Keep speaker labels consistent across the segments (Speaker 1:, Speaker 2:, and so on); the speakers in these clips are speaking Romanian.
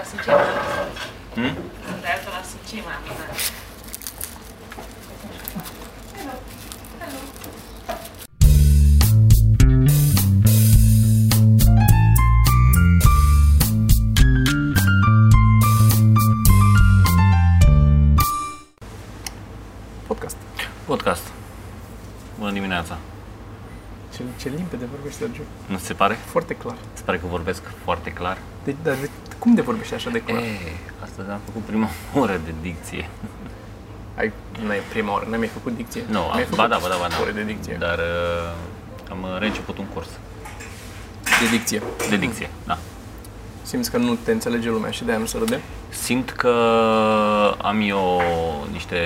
Speaker 1: altora sunt cei mai amuzanți.
Speaker 2: Hmm?
Speaker 1: De altora sunt cei mai amuzanți.
Speaker 3: Podcast.
Speaker 2: Podcast. Bună dimineața.
Speaker 3: Ce, ce limpede vorbești, Sergiu.
Speaker 2: Nu ți se pare?
Speaker 3: Foarte clar.
Speaker 2: Se pare că vorbesc foarte clar?
Speaker 3: De, dar de, cum de vorbești așa de clar?
Speaker 2: E, astăzi am făcut prima oră de dicție.
Speaker 3: Ai, nu e prima oară, n-ai mai făcut dicție?
Speaker 2: Nu,
Speaker 3: N-ai
Speaker 2: am,
Speaker 3: făcut
Speaker 2: ba da, ba da, ba da.
Speaker 3: ore de dicție.
Speaker 2: Dar uh, am reînceput un curs
Speaker 3: De dicție.
Speaker 2: de dicție, da.
Speaker 3: Simți că nu te înțelege lumea și de-aia nu se râde?
Speaker 2: Simt că am eu niște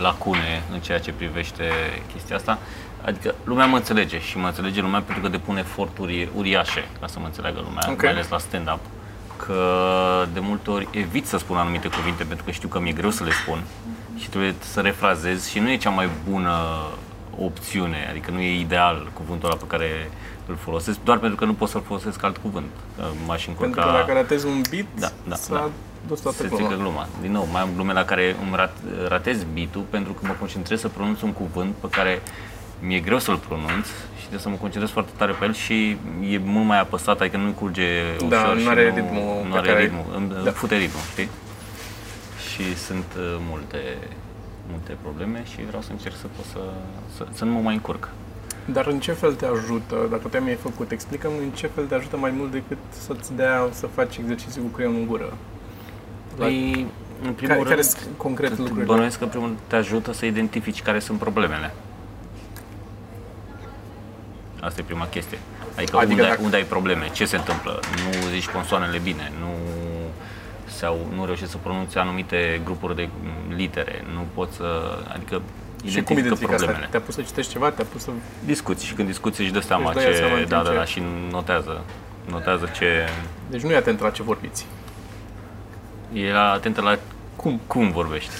Speaker 2: lacune în ceea ce privește chestia asta. Adică lumea mă înțelege și mă înțelege lumea pentru că depun eforturi uriașe ca să mă înțeleagă lumea,
Speaker 3: Ok.
Speaker 2: mai ales la stand-up. Că de multe ori evit să spun anumite cuvinte pentru că știu că mi-e greu să le spun și trebuie să refrazez și nu e cea mai bună opțiune, adică nu e ideal cuvântul ăla pe care îl folosesc, doar pentru că nu pot să-l folosesc alt cuvânt. Că M-aș încurca...
Speaker 3: Pentru că dacă ratezi un beat,
Speaker 2: Da, da,
Speaker 3: s-a
Speaker 2: da.
Speaker 3: dus toată
Speaker 2: se
Speaker 3: gluma.
Speaker 2: strică gluma. Din nou, mai am glume la care îmi rat, ratez beat pentru că mă concentrez să pronunț un cuvânt pe care mi-e greu să-l pronunț și trebuie să mă concentrez foarte tare pe el și e mult mai apăsat, adică nu curge ușor
Speaker 3: Da, nu
Speaker 2: și
Speaker 3: are
Speaker 2: nu,
Speaker 3: ritmul
Speaker 2: nu
Speaker 3: pe
Speaker 2: are
Speaker 3: care-
Speaker 2: ritmul, îmi
Speaker 3: Da.
Speaker 2: da. fute ritmul, știi? Și sunt uh, multe, multe probleme și vreau să încerc să pot să, să, să nu mă mai încurc.
Speaker 3: Dar în ce fel te ajută, dacă te-am mai făcut, explicăm în ce fel te ajută mai mult decât să-ți dea să faci exercițiu cu creionul în gură. La-
Speaker 2: Păi, în primul
Speaker 3: Care, care
Speaker 2: rând,
Speaker 3: sunt concret lucrurile?
Speaker 2: Bănuiesc că în primul rând te ajută să identifici care sunt problemele. Asta e prima chestie. Adică,
Speaker 3: Adică
Speaker 2: unde,
Speaker 3: dacă-
Speaker 2: ai, unde ai probleme, ce se întâmplă, nu zici consoanele bine, nu, sau nu reușești să pronunți anumite grupuri de m, litere, nu poți să, adică
Speaker 3: și cum
Speaker 2: identifică
Speaker 3: identifici asta?
Speaker 2: problemele.
Speaker 3: Te-a pus să citești ceva? Te-a pus să...
Speaker 2: Discuți și când discuți își dă seama
Speaker 3: Își dă ea
Speaker 2: ce,
Speaker 3: seama în timp
Speaker 2: da, da,
Speaker 3: ce-
Speaker 2: da, și notează, notează ce,
Speaker 3: Deci nu e atent la ce vorbiți.
Speaker 2: e atentă la
Speaker 3: Cum?
Speaker 2: cum vorbești.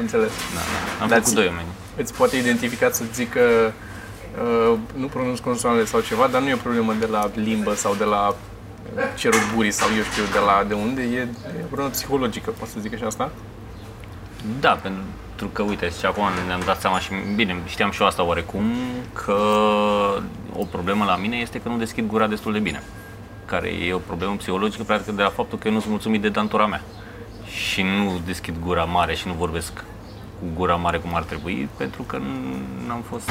Speaker 3: Înțeles.
Speaker 2: Da, da. Am
Speaker 3: Dar
Speaker 2: făcut
Speaker 3: ți-
Speaker 2: doi oameni.
Speaker 3: Îți poate identifica să zică uh, nu pronunț consoanele sau ceva, dar nu e o problemă de la limbă sau de la cerul gurii sau eu știu de la de unde, e, e o problemă psihologică, pot să zic așa asta?
Speaker 2: Da, pentru că, uite, și acum ne-am dat seama și, bine, știam și eu asta oarecum, că o problemă la mine este că nu deschid gura destul de bine. Care e o problemă psihologică, practic, de la faptul că eu nu sunt mulțumit de dantura mea. Și nu deschid gura mare și nu vorbesc cu gura mare cum ar trebui, pentru că n-am fost...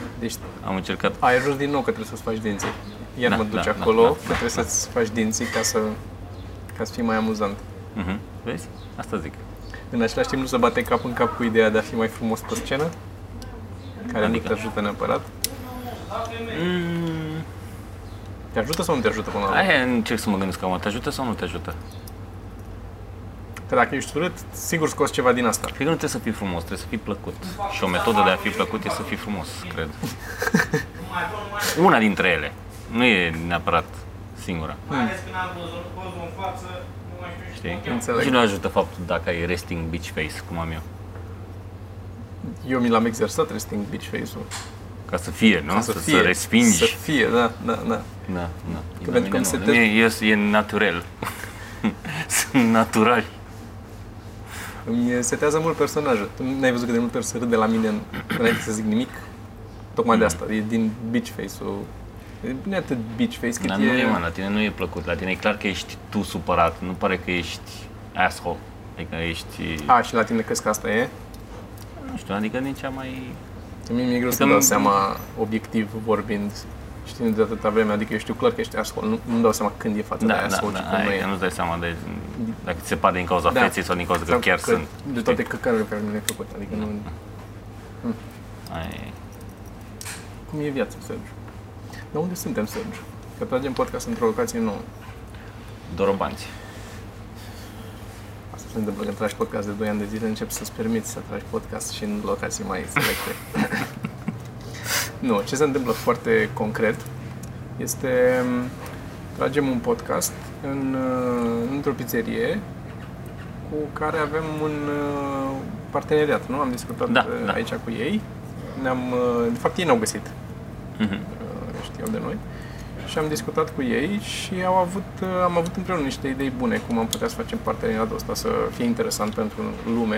Speaker 2: uh,
Speaker 3: Deci
Speaker 2: Am încercat...
Speaker 3: ai ajuns din nou că trebuie să-ți faci dinții. Iar
Speaker 2: Da,
Speaker 3: mă duci
Speaker 2: da,
Speaker 3: acolo
Speaker 2: da,
Speaker 3: că
Speaker 2: da,
Speaker 3: trebuie să-ți faci dinții ca să, ca să fii mai amuzant.
Speaker 2: Uh-huh. Vezi? Asta zic.
Speaker 3: În același timp nu să bate cap în cap cu ideea de a fi mai frumos pe scenă, care
Speaker 2: Adică?
Speaker 3: nu te ajută neapărat.
Speaker 2: Mm,
Speaker 3: Te ajută sau nu te ajută până la urmă?
Speaker 2: aia încerc să mă gândesc acum, te ajută sau nu te ajută?
Speaker 3: Că dacă ești urât, sigur scoți ceva din asta.
Speaker 2: Cred că nu trebuie să fii frumos, trebuie să fii plăcut. Și o metodă de a fi plăcut e să fii frumos, cred. Una dintre ele. Nu e neapărat singura. Știi?
Speaker 3: Înțeleg.
Speaker 2: Și nu ajută faptul dacă ai resting beach face, cum am eu.
Speaker 3: Eu mi l-am exersat resting beach face-ul.
Speaker 2: Ca să fie, nu?
Speaker 3: Ca
Speaker 2: Să, să respingi.
Speaker 3: Să fie, da, da, da.
Speaker 2: Da, da.
Speaker 3: Că
Speaker 2: La
Speaker 3: pentru că
Speaker 2: mine
Speaker 3: îmi
Speaker 2: nu.
Speaker 3: setez-
Speaker 2: La mine e, e naturel. Sunt naturali.
Speaker 3: Îmi setează mult personajul. Tu n-ai văzut cât de mult ori se râde la mine în, înainte să zic nimic? Tocmai de asta, e din beach face-ul. E nu e atât beach face cât
Speaker 2: Dar
Speaker 3: e...
Speaker 2: nu e, mă, la tine nu e plăcut. La tine e clar că ești tu supărat. Nu pare că ești asshole. Adică ești...
Speaker 3: A, și la tine crezi că asta e?
Speaker 2: Nu știu, adică din cea mai...
Speaker 3: Că mie mi-e greu să
Speaker 2: Că
Speaker 3: dau
Speaker 2: mi-
Speaker 3: seama obiectiv vorbind știind de atâta vreme, adică eu știu clar că ești asshole, nu, nu dau seama când e față de
Speaker 2: Da, da,
Speaker 3: asshole
Speaker 2: da,
Speaker 3: și când nu
Speaker 2: aia,
Speaker 3: e.
Speaker 2: că nu-ți dai seama de, dacă ți se pare din cauza
Speaker 3: Da.
Speaker 2: feței sau din cauza că
Speaker 3: Sau
Speaker 2: chiar sunt.
Speaker 3: De toate căcarurile pe care le-ai făcut, adică nu...
Speaker 2: Aia e.
Speaker 3: Cum e viața, Sergiu? Dar unde suntem, Sergiu? Că tragem podcast într-o locație nouă.
Speaker 2: Dorobanți.
Speaker 3: Asta se întâmplă când tragi podcast de 2 ani de zile, începi să-ți permiți să tragi podcast și în locații mai selecte. nu, ce se întâmplă foarte concret este m, tragem un podcast în, uh, într-o pizzerie cu care avem un uh, parteneriat, nu? Am discutat
Speaker 2: Da,
Speaker 3: uh,
Speaker 2: da.
Speaker 3: aici cu ei. Ne-am, uh, de fapt, ei ne-au găsit.
Speaker 2: Mhm.
Speaker 3: uh, știau de noi. și am discutat cu ei și au avut, uh, am avut împreună niște idei bune cum am putea să facem parteneriatul ăsta să fie interesant pentru lume.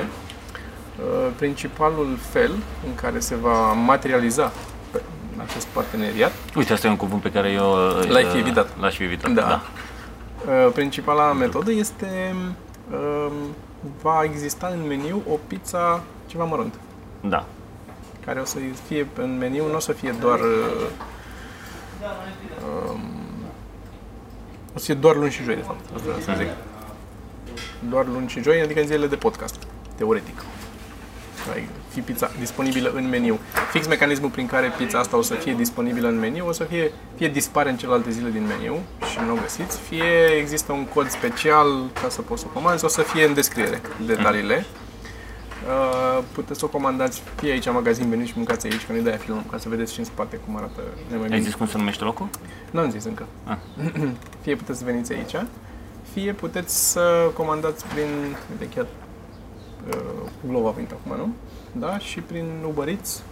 Speaker 3: Uh, Principalul fel în care se va materializa pe- acest parteneriat
Speaker 2: Uite, asta e un cuvânt pe care eu uh,
Speaker 3: L-ai fi evitat.
Speaker 2: L-aș fi evitat,
Speaker 3: Da.
Speaker 2: da.
Speaker 3: Uh, Principala metodă este um, va exista în meniu o pizza ceva mărunt,
Speaker 2: Da.
Speaker 3: care o să fie în meniu, nu o să fie doar uh, um, o să fie doar luni și joi, de fapt, asta vreau să zic. Doar luni și joi, adică în zilele de podcast, teoretic. Va fi pizza disponibilă în meniu. Fix mecanismul prin care pizza asta o să fie disponibilă în meniu, o să fie, fie dispare în celelalte zile din meniu și nu o găsiți, fie există un cod special ca să poți să o comanzi, o să fie în descriere detaliile. Uh, puteți să o comandați fie aici în magazin, veniți și mâncați aici, că nu-i de-aia filmăm, ca să vedeți și în spate cum arată mai
Speaker 2: Ai
Speaker 3: bine.
Speaker 2: zis cum se numește locul?
Speaker 3: Nu am zis încă.
Speaker 2: Ah.
Speaker 3: fie puteți să veniți aici, fie puteți să comandați prin, uite chiar uh, Glovo a venit acum, nu? Da, și prin Uber Eats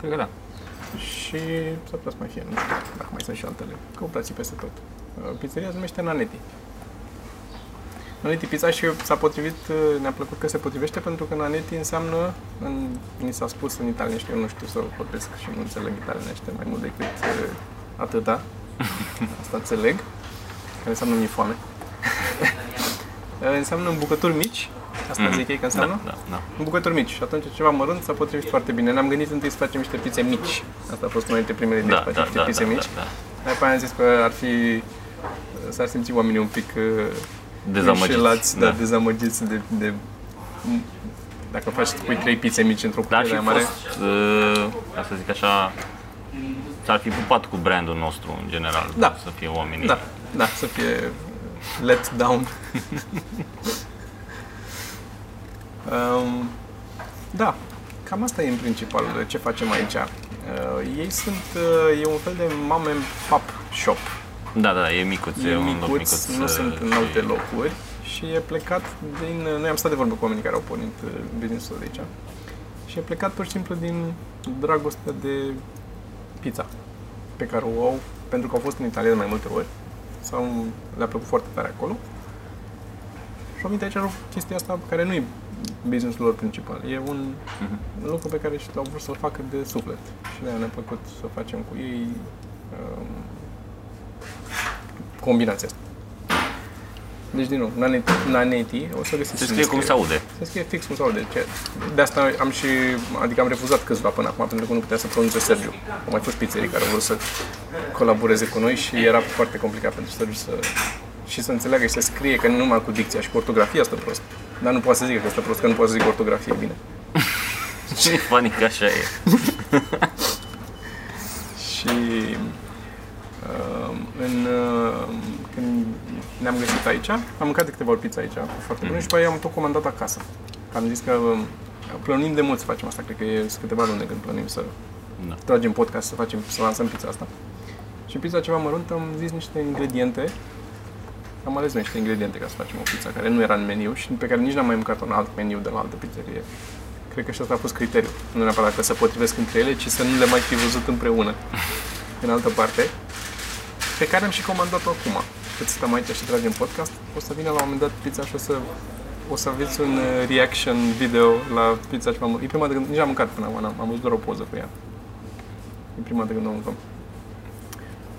Speaker 2: Cred că da.
Speaker 3: și s-ar putea să mai fie, nu știu dacă mai sunt și altele. Căutați peste tot. Uh, Pizzeria se numește Naneti. Naneti Pizza și s-a potrivit, uh, ne-a plăcut că se potrivește pentru că Naneti înseamnă, în, ni s-a spus în italienește, eu nu știu să vorbesc și nu înțeleg italienește mai mult decât uh, atâta. Asta înțeleg. Care înseamnă mi foame. Uh, înseamnă bucături mici. Asta
Speaker 2: Mhm.
Speaker 3: zic ei că înseamnă?
Speaker 2: Da, da, da.
Speaker 3: În bucături mici și atunci ceva mărunt s-a potrivit foarte bine. Ne-am gândit întâi să facem niște pizze mici. Asta a fost una dintre primele idei,
Speaker 2: Da,
Speaker 3: să facem
Speaker 2: da,
Speaker 3: niște
Speaker 2: da,
Speaker 3: pizze
Speaker 2: da,
Speaker 3: mici.
Speaker 2: da, da.
Speaker 3: După aia am zis că ar fi s-ar simți oamenii un pic uh,
Speaker 2: Dezamăgiți.
Speaker 3: înșelați, da,
Speaker 2: da.
Speaker 3: dezamăgiți de, de, dacă faci pui trei pizze mici într-o
Speaker 2: Dar
Speaker 3: cutie
Speaker 2: și
Speaker 3: mare.
Speaker 2: fost, uh, ca să zic așa, s-ar fi pupat cu brandul nostru în general.
Speaker 3: Da.
Speaker 2: Să fie oamenii.
Speaker 3: Da, da, să fie let down. um, da, cam asta e în principal ce facem aici. Uh, ei sunt, uh, e un fel de mom and pop shop.
Speaker 2: Da, da, e micuț,
Speaker 3: E
Speaker 2: un loc
Speaker 3: micuț,
Speaker 2: micuț.
Speaker 3: nu
Speaker 2: uh,
Speaker 3: sunt în
Speaker 2: și-
Speaker 3: alte locuri și e plecat din... Noi am stat de vorbă cu oamenii care au pornit uh, business-ul de aici și e plecat pur și simplu din dragostea de pizza pe care o au, pentru că au fost în Italia de mai multe ori sau le-a plăcut foarte tare acolo și au venit aici au chestia asta care nu e businessul lor principal. E un
Speaker 2: Mhm.
Speaker 3: lucru pe care și au vrut să-l facă de suflet și de ne-a plăcut să facem cu ei um, combinația asta. Deci, din nou, Naneti, Naneti o să găsiți
Speaker 2: Se
Speaker 3: în
Speaker 2: scrie cum se
Speaker 3: descriere.
Speaker 2: aude.
Speaker 3: Se scrie fix cum se aude. Ce? De asta am și, adică am refuzat câțiva până acum, pentru că nu putea să pronunțe Sergiu. Au mai fost pizzerii care au vrut să colaboreze cu noi și era foarte complicat pentru Sergiu să și să înțeleagă și să scrie că nu numai cu dicția și cu ortografia stă prost. Dar nu poate să zică că stă prost, că nu poate să zică ortografie bine.
Speaker 2: Ce funny că așa e.
Speaker 3: Și uh, în, uh, când ne-am găsit aici, am mâncat de câteva ori pizza aici, foarte bună, și după aia am tot comandat acasă. Am zis că uh, plănuim de mult să facem asta, cred că e sunt câteva luni de când plănuim să
Speaker 2: Da.
Speaker 3: tragem podcast, să facem, să lansăm pizza asta. Și pizza ceva mărunt, am zis niște ingrediente, am ales niște ingrediente ca să facem o pizza care nu era în meniu și pe care nici n-am mai mâncat un alt meniu de la altă pizzerie. Cred că și asta a fost criteriul. Nu neapărat că se potrivesc între ele, ci să nu le mai fi văzut împreună în altă parte, pe care am și comandat-o acum. Cât stăm aici și tragem podcast, o să vină la un moment dat pizza și o să, o să aveți un uh, reaction video la pizza ce m-am E prima dată când, nici am mâncat până acum, n-am- am văzut doar o poză cu ea. E prima dată când o mâncăm.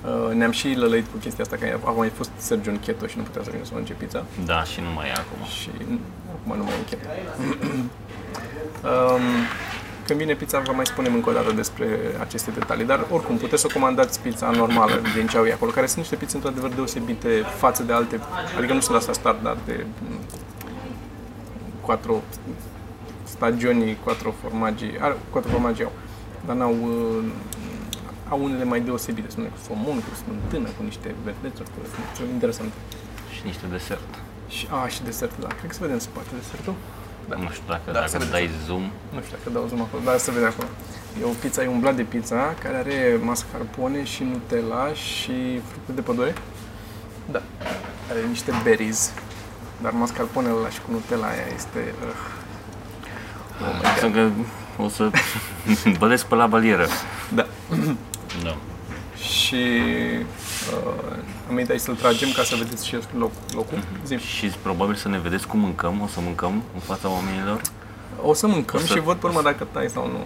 Speaker 3: Uh, ne-am și lălăit cu chestia asta, că a mai fost Sergiu în keto și nu putea să vină să mănânce pizza.
Speaker 2: Da, și nu mai e acum.
Speaker 3: Și acum nu mai e keto. um, când vine pizza, vă mai spunem încă o dată despre aceste detalii, dar oricum puteți să comandați pizza normală din ce au ei acolo, care sunt niște pizze într-adevăr deosebite față de alte, adică nu sunt asta standard de mm, quattro stagioni, quattro formaggi, are, quattro formaggi au, dar n-au, uh, au unele mai deosebite, sunt cu somon, cu smântână, cu niște verdețuri, cu, sunt interesante.
Speaker 2: Și niște desert.
Speaker 3: Și, a, și desertul, da. Cred că se vede în spate desertul. Da.
Speaker 2: Nu știu dacă,
Speaker 3: Da,
Speaker 2: dacă
Speaker 3: se vede.
Speaker 2: dai zoom.
Speaker 3: Nu știu dacă dau zoom acolo, dar se vede acolo. E o pizza, e un blat de pizza care are mascarpone și Nutella și fructe de pădure. Da. Are niște berries. Dar mascarponele ăla și cu Nutella aia este... Uh. Oh my
Speaker 2: Să
Speaker 3: God.
Speaker 2: că o să bălesc pe la balieră.
Speaker 3: Da.
Speaker 2: Da.
Speaker 3: Și și uh, am venit aici să-l tragem ca să vedeți și loc, locul. Zim.
Speaker 2: Și probabil să ne vedeți cum mâncăm, o să mâncăm în fața oamenilor.
Speaker 3: O să mâncăm
Speaker 2: O să-
Speaker 3: și văd pe urmă dacă tai sau nu.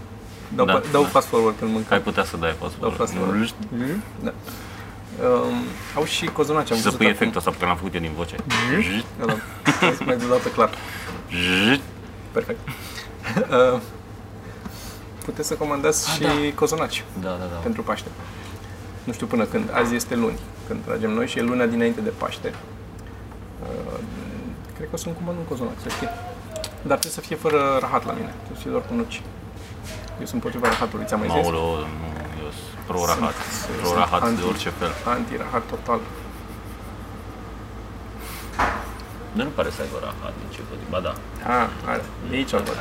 Speaker 3: Dau,
Speaker 2: Da,
Speaker 3: da, dau
Speaker 2: da.
Speaker 3: fast forward când mâncăm.
Speaker 2: Ai putea să dai fast
Speaker 3: Dau fast forward. Da. Um, au și cozonaci, am
Speaker 2: Și să
Speaker 3: văzut
Speaker 2: pui
Speaker 3: acum.
Speaker 2: efectul ăsta pe care l-am făcut eu din voce.
Speaker 3: Ăla. Hai să mai dată clar. Perfect. Uh, puteți să comandați și cozonaci
Speaker 2: Da, da, da.
Speaker 3: pentru Paște. Nu știu până când. Azi este luni, când tragem noi și e luna dinainte de Paște. Uh, cred că o să-mi comand un cozonac, să știi. Dar trebuie să fie fără rahat la mine. Trebuie să fie doar cu nuci. Eu sunt împotriva rahatului, ți-am mai zis?
Speaker 2: Maolo, nu, eu sunt pro-rahat.
Speaker 3: Sunt-
Speaker 2: Pro-rahat
Speaker 3: sunt
Speaker 2: de
Speaker 3: anti-
Speaker 2: orice fel.
Speaker 3: Anti-rahat total.
Speaker 2: Dar nu pare să aibă rahat din ce văd. Ba da.
Speaker 3: Ah, are. E aici îl văd.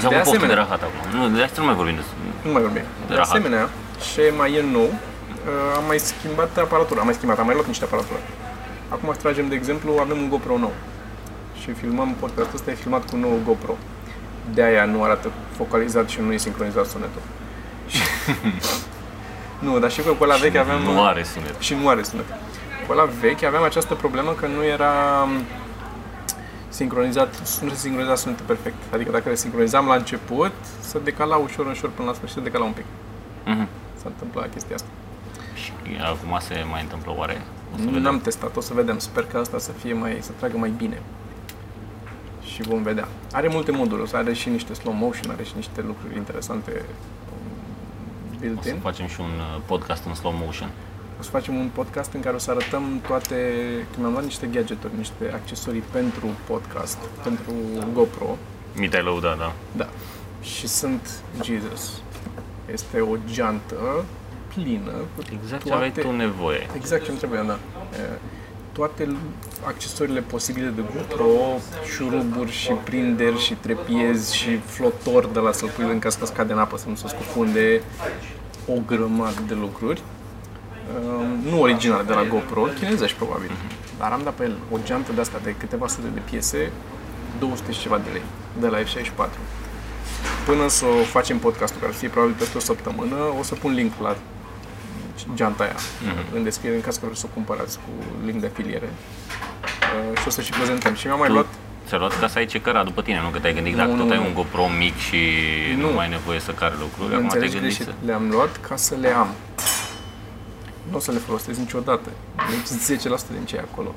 Speaker 2: Să
Speaker 3: De
Speaker 2: mă poftă de
Speaker 3: asemenea-
Speaker 2: rahat acum. Nu, de asta nu mai vorbim despre...
Speaker 3: Nu mai vorbim. De
Speaker 2: rahat.
Speaker 3: asemenea, ce mai e nou, uh, am mai schimbat aparatura. Am mai schimbat, am mai luat niște aparatură. Acum tragem, de exemplu, avem un GoPro nou. Și filmăm podcastul ăsta, e filmat cu un nou GoPro. De aia nu arată focalizat și nu e sincronizat sunetul. nu, dar și că cu ăla vechi aveam...
Speaker 2: Nu are sunet.
Speaker 3: și nu are sunet. Cu ăla vechi aveam această problemă că nu era um, sincronizat, nu se sincroniza sunetul perfect. Adică dacă le sincronizam la început, se decala ușor, ușor până la sfârșit, se decala un pic.
Speaker 2: Mhm.
Speaker 3: S-a întâmplat chestia asta.
Speaker 2: Și acum se mai întâmplă oare? O să
Speaker 3: Nu
Speaker 2: vedem.
Speaker 3: am testat, o să vedem. Sper că asta să fie mai, să tragă mai bine. Și vom vedea. Are multe moduri, o să are și niște slow motion, are și niște lucruri interesante um,
Speaker 2: O să
Speaker 3: built-in.
Speaker 2: facem și un uh, podcast în slow motion.
Speaker 3: O să facem un podcast în care o să arătăm toate, că mi-am luat niște gadgeturi, niște accesorii pentru podcast, pentru GoPro,
Speaker 2: Mi te-ai lăudat, da.
Speaker 3: da. Și sunt, Jesus, este o geantă plină cu
Speaker 2: Exact ce aveai
Speaker 3: toate,
Speaker 2: tu nevoie.
Speaker 3: exact ce-mi trebuia, da. E, Toate accesoriile posibile de GoPro, șuruburi și prinderi și trepiezi și flotor de la să-l pui în caz că scade în apă să nu se scufunde, o grămadă de lucruri. Um, nu original de la GoPro, chinezești probabil. Dar am dat pe el o geantă de asta de câteva sute de piese, 200 și ceva de lei, de la F64. Până să o facem podcastul, care să fie probabil peste o săptămână, o să pun link la geanta aia în descriere în caz că vreți să o cumpărați cu link de afiliere. Uh, și o să și prezentăm. Și mi-am mai
Speaker 2: Tu
Speaker 3: luat
Speaker 2: ți-a luat ca să ai ce căra după tine, nu? Că te-ai gândit,
Speaker 3: Nu,
Speaker 2: dacă
Speaker 3: nu,
Speaker 2: tot ai
Speaker 3: nu.
Speaker 2: un GoPro mic și nu,
Speaker 3: Nu.
Speaker 2: mai ai nevoie să care lucruri, acum te-ai
Speaker 3: Înțelegi
Speaker 2: gândit
Speaker 3: greșit.
Speaker 2: să...
Speaker 3: Le-am luat ca să le am. Nu o să le folosesc niciodată. Deci 10% din ce e acolo.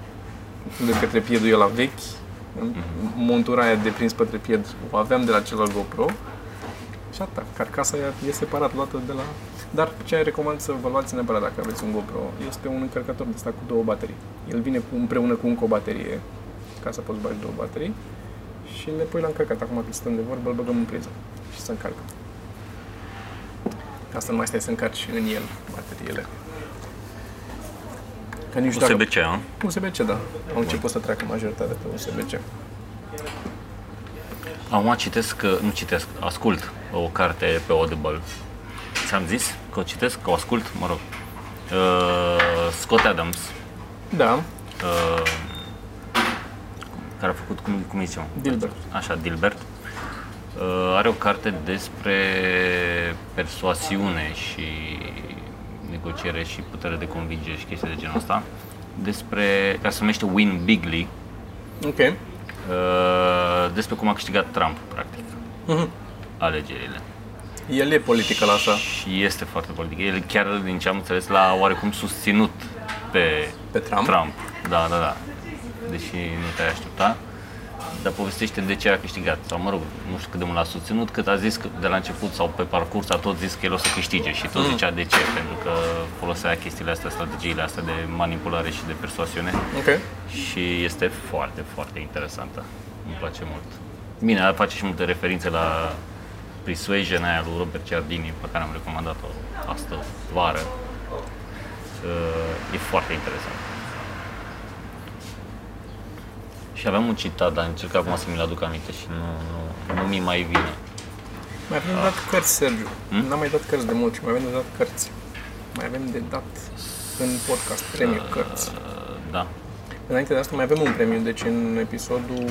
Speaker 3: Vezi că trepiedul e la vechi. Montura aia de prins pe trepied o aveam de la celălalt GoPro. Și atâta. Carcasa aia e separat luată de la... Dar ce recomand să vă luați neapărat dacă aveți un GoPro este un încărcător de ăsta cu două baterii. El vine cu, împreună cu încă o baterie, ca să poți bagi două baterii. Și le pui la încărcat. Acum când stăm de vorbă, îl băgăm în priză și se încarcă. Ca să nu mai stai să încarci în el bateriile. Că nici dacă...
Speaker 2: USB-C, a?
Speaker 3: USB-C, da. Au început să treacă majoritatea pe USB-C.
Speaker 2: Acum citesc, uh, nu citesc, ascult o carte pe Audible. Ți-am zis că o citesc, că o ascult, mă rog. Uh, Scott Adams,
Speaker 3: Da,
Speaker 2: uh, care a făcut, cum, cum îi ziceam?
Speaker 3: Dilbert.
Speaker 2: Așa, Dilbert. Uh, are o carte despre persoasiune și negociere și putere de convingere și chestii de genul ăsta. Despre, care se numește Win Bigly,
Speaker 3: ok.
Speaker 2: uh, despre cum a câștigat Trump, practic,
Speaker 3: Mhm.
Speaker 2: alegerile.
Speaker 3: El e politică la așa.
Speaker 2: Și este foarte politic. El chiar, din ce am înțeles, l-a oarecum susținut pe
Speaker 3: Pe Trump?
Speaker 2: Trump. Da, da, da. Deși nu te-ai aștepta. Dar povestește de ce a câștigat. Sau, mă rog, nu știu cât de mult l-a susținut, cât a zis că de la început sau pe parcurs a tot zis că el o să câștige și tot zicea de ce, pentru că folosea chestiile astea, strategiile astea de manipulare și de persoasiune
Speaker 3: Ok.
Speaker 2: și este foarte, foarte interesantă. Îmi place mult. Bine, face și multe referințe la Persuasion aia lui Robert Ciardini, pe care am recomandat-o astă vară. Uh, E foarte interesant. Și aveam un citat, dar încerc acum să mi-l aduc aminte și nu, nu, nu mi mai vine.
Speaker 3: Mai avem de dat cărți, Sergiu.
Speaker 2: Hmm?
Speaker 3: N-am mai dat cărți de mult și mai avem de dat cărți. Mai avem de dat în podcast premiu cărți.
Speaker 2: Uh, Da.
Speaker 3: Înainte de asta mai avem un premiu, deci în episodul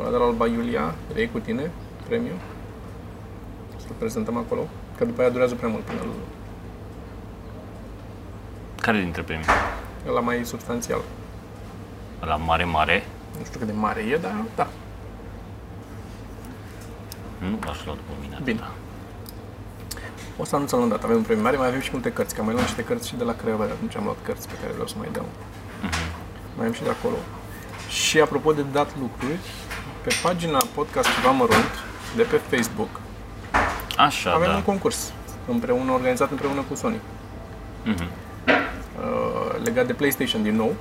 Speaker 3: ăla de la Alba Iulia, rei cu tine, premiu. Să-l prezentăm acolo. că după aia durează prea mult până îl-
Speaker 2: Care dintre premii?
Speaker 3: la mai substanțial.
Speaker 2: La mare, mare?
Speaker 3: Nu știu cât de mare e, dar da.
Speaker 2: Nu aș lua după mine atâta.
Speaker 3: Bine. O să anunțăm la un dat. Avem un premiu mare, mai avem și multe cărți, că am mai luat niște cărți și de la Craiova, atunci am luat cărți pe care vreau să mai dau. Mai am și de acolo. Și apropo de dat lucruri, pe pagina Podcast Ceva Mărunt, de pe Facebook,
Speaker 2: Așa,
Speaker 3: avem
Speaker 2: da.
Speaker 3: un concurs împreună, organizat împreună cu Sony.
Speaker 2: Mhm.
Speaker 3: Uh, legat de PlayStation din nou,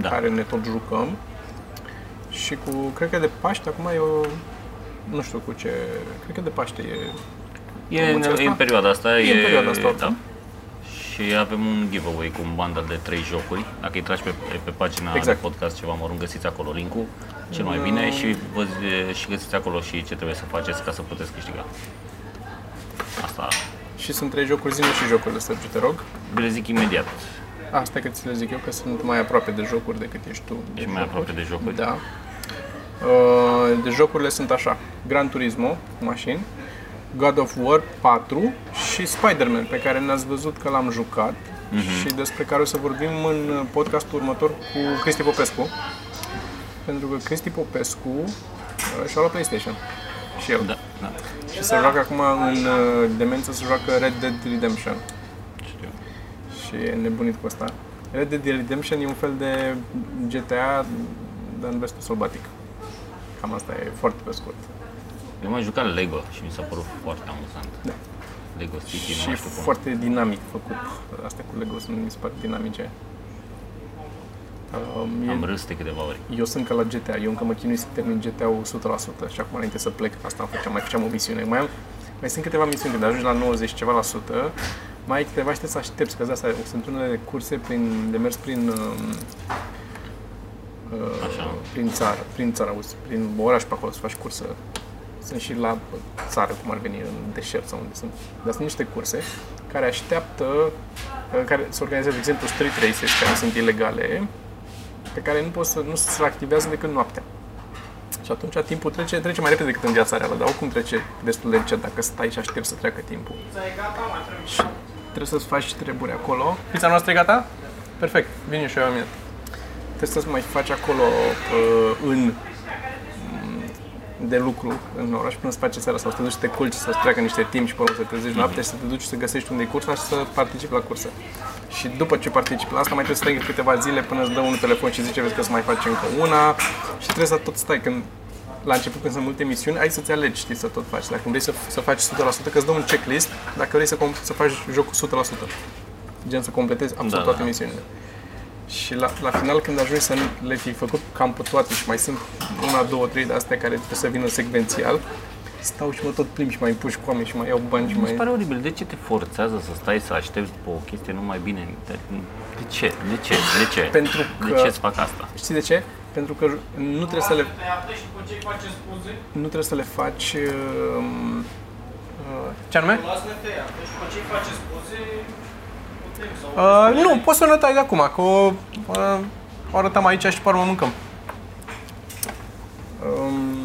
Speaker 2: Da.
Speaker 3: care ne tot jucăm. Și cu, cred că de Paște, acum e o, nu știu cu ce, cred că de Paște e,
Speaker 2: E, în,
Speaker 3: Promoția
Speaker 2: e în
Speaker 3: asta?
Speaker 2: perioada asta.
Speaker 3: E în perioada asta,
Speaker 2: da.
Speaker 3: oricum.
Speaker 2: Și avem un giveaway cu un bundle de 3 jocuri. Dacă îi tragi pe, pe pagina
Speaker 3: Exact.
Speaker 2: de podcast ceva mărunt, găsiți acolo linkul cel mai bine și, vă, și găsiți acolo și ce trebuie să faceți ca să puteți câștiga. Asta
Speaker 3: și sunt trei jocuri zile și jocurile, Sergiu, te rog.
Speaker 2: le zic imediat.
Speaker 3: Asta că ți le zic eu, că sunt mai aproape de jocuri decât ești tu. de
Speaker 2: Ești mai
Speaker 3: jocuri.
Speaker 2: aproape de jocuri?
Speaker 3: Da. Uh, De jocurile sunt așa, Gran Turismo, mașini, God of War 4 și Spider-Man, pe care ne-ați văzut că l-am jucat
Speaker 2: Mhm.
Speaker 3: și despre care o să vorbim în podcastul următor cu Cristi Popescu. Pentru că Cristi Popescu uh, și-a luat PlayStation. Și el.
Speaker 2: Da, da.
Speaker 3: Și se joacă acum în uh, demență, se joacă Red Dead Redemption.
Speaker 2: Știu.
Speaker 3: Și e nebunit cu asta. Red Dead Redemption e un fel de GTA, dar în vestul sălbatic. Cam asta e foarte pe scurt.
Speaker 2: Eu m-am jucat Lego și mi s-a părut foarte amuzant.
Speaker 3: Da.
Speaker 2: Lego City, nu
Speaker 3: Și
Speaker 2: mai știu cum.
Speaker 3: foarte dinamic făcut. Astea cu Lego sunt, mi se par dinamice. Um,
Speaker 2: Am
Speaker 3: e,
Speaker 2: râs de câteva ori.
Speaker 3: eu sunt ca la GTA, eu încă mă chinui să termin GTA-ul 100% și acum înainte să plec, asta am făceam, mai făceam o misiune. Mai, am, mai sunt câteva misiuni, când ajungi la 90 ceva la sută, mai ai câteva și trebuie să aștepți, că de asta sunt unele curse prin, de mers prin um, uh,
Speaker 2: Așa.
Speaker 3: prin țară, prin țară, auzi, prin oraș pe acolo să faci cursă. Sunt și la țară, cum ar veni, în deșert sau unde sunt. Dar sunt niște curse care așteaptă, uh, care se organizează, de exemplu, street races, care sunt ilegale, pe care nu, poți să, nu se activează decât noaptea. Și atunci timpul trece, trece mai repede decât în viața reală, dar oricum trece destul de încet dacă stai și aștepți să treacă timpul. Și trebuie să-ți faci treburi acolo. Pizza noastră e gata? Perfect, vine și eu am Trebuie să-ți mai faci acolo uh, în de lucru în oraș până să faci seara sau să te duci să te culci, să-ți treacă niște timp și până să te trezești noaptea și să te duci să găsești unde e cursa și să participi la cursă. Și după ce participi la asta mai trebuie să stai câteva zile până îți dă un telefon și zice vezi că să mai faci încă una și trebuie să tot stai când la început când sunt multe misiuni, ai să-ți alegi, știi, să tot faci. Dacă vrei să, să faci 100%, că îți dă un checklist, dacă vrei să, com- să faci jocul 100%. Gen să completezi absolut
Speaker 2: Da,
Speaker 3: toate
Speaker 2: da.
Speaker 3: misiunile. Și la, la final, când ajungi să le fi făcut cam pe toate și mai sunt una, două, trei de astea care trebuie să vină secvențial, stau și mă tot plimb și mai împuși cu oameni și mai iau bani și
Speaker 2: Mi se
Speaker 3: mai...
Speaker 2: pare oribil. De ce te forțează să stai să aștepți pe o chestie numai bine? De, de ce? De ce? De ce?
Speaker 3: Pentru
Speaker 2: De
Speaker 3: că-
Speaker 2: ce îți fac asta?
Speaker 3: Știi de ce? Pentru că nu trebuie să le,
Speaker 4: și după ce îi faceți poze,
Speaker 3: nu trebuie să le faci... Um, uh, ce anume?
Speaker 4: las-ne tăia. Deci după ce îi faceți poze, putem sau...
Speaker 3: Uh, nu, poți să o notai de acum, că o, uh, o arătăm aici și pe urmă mâncăm. Um,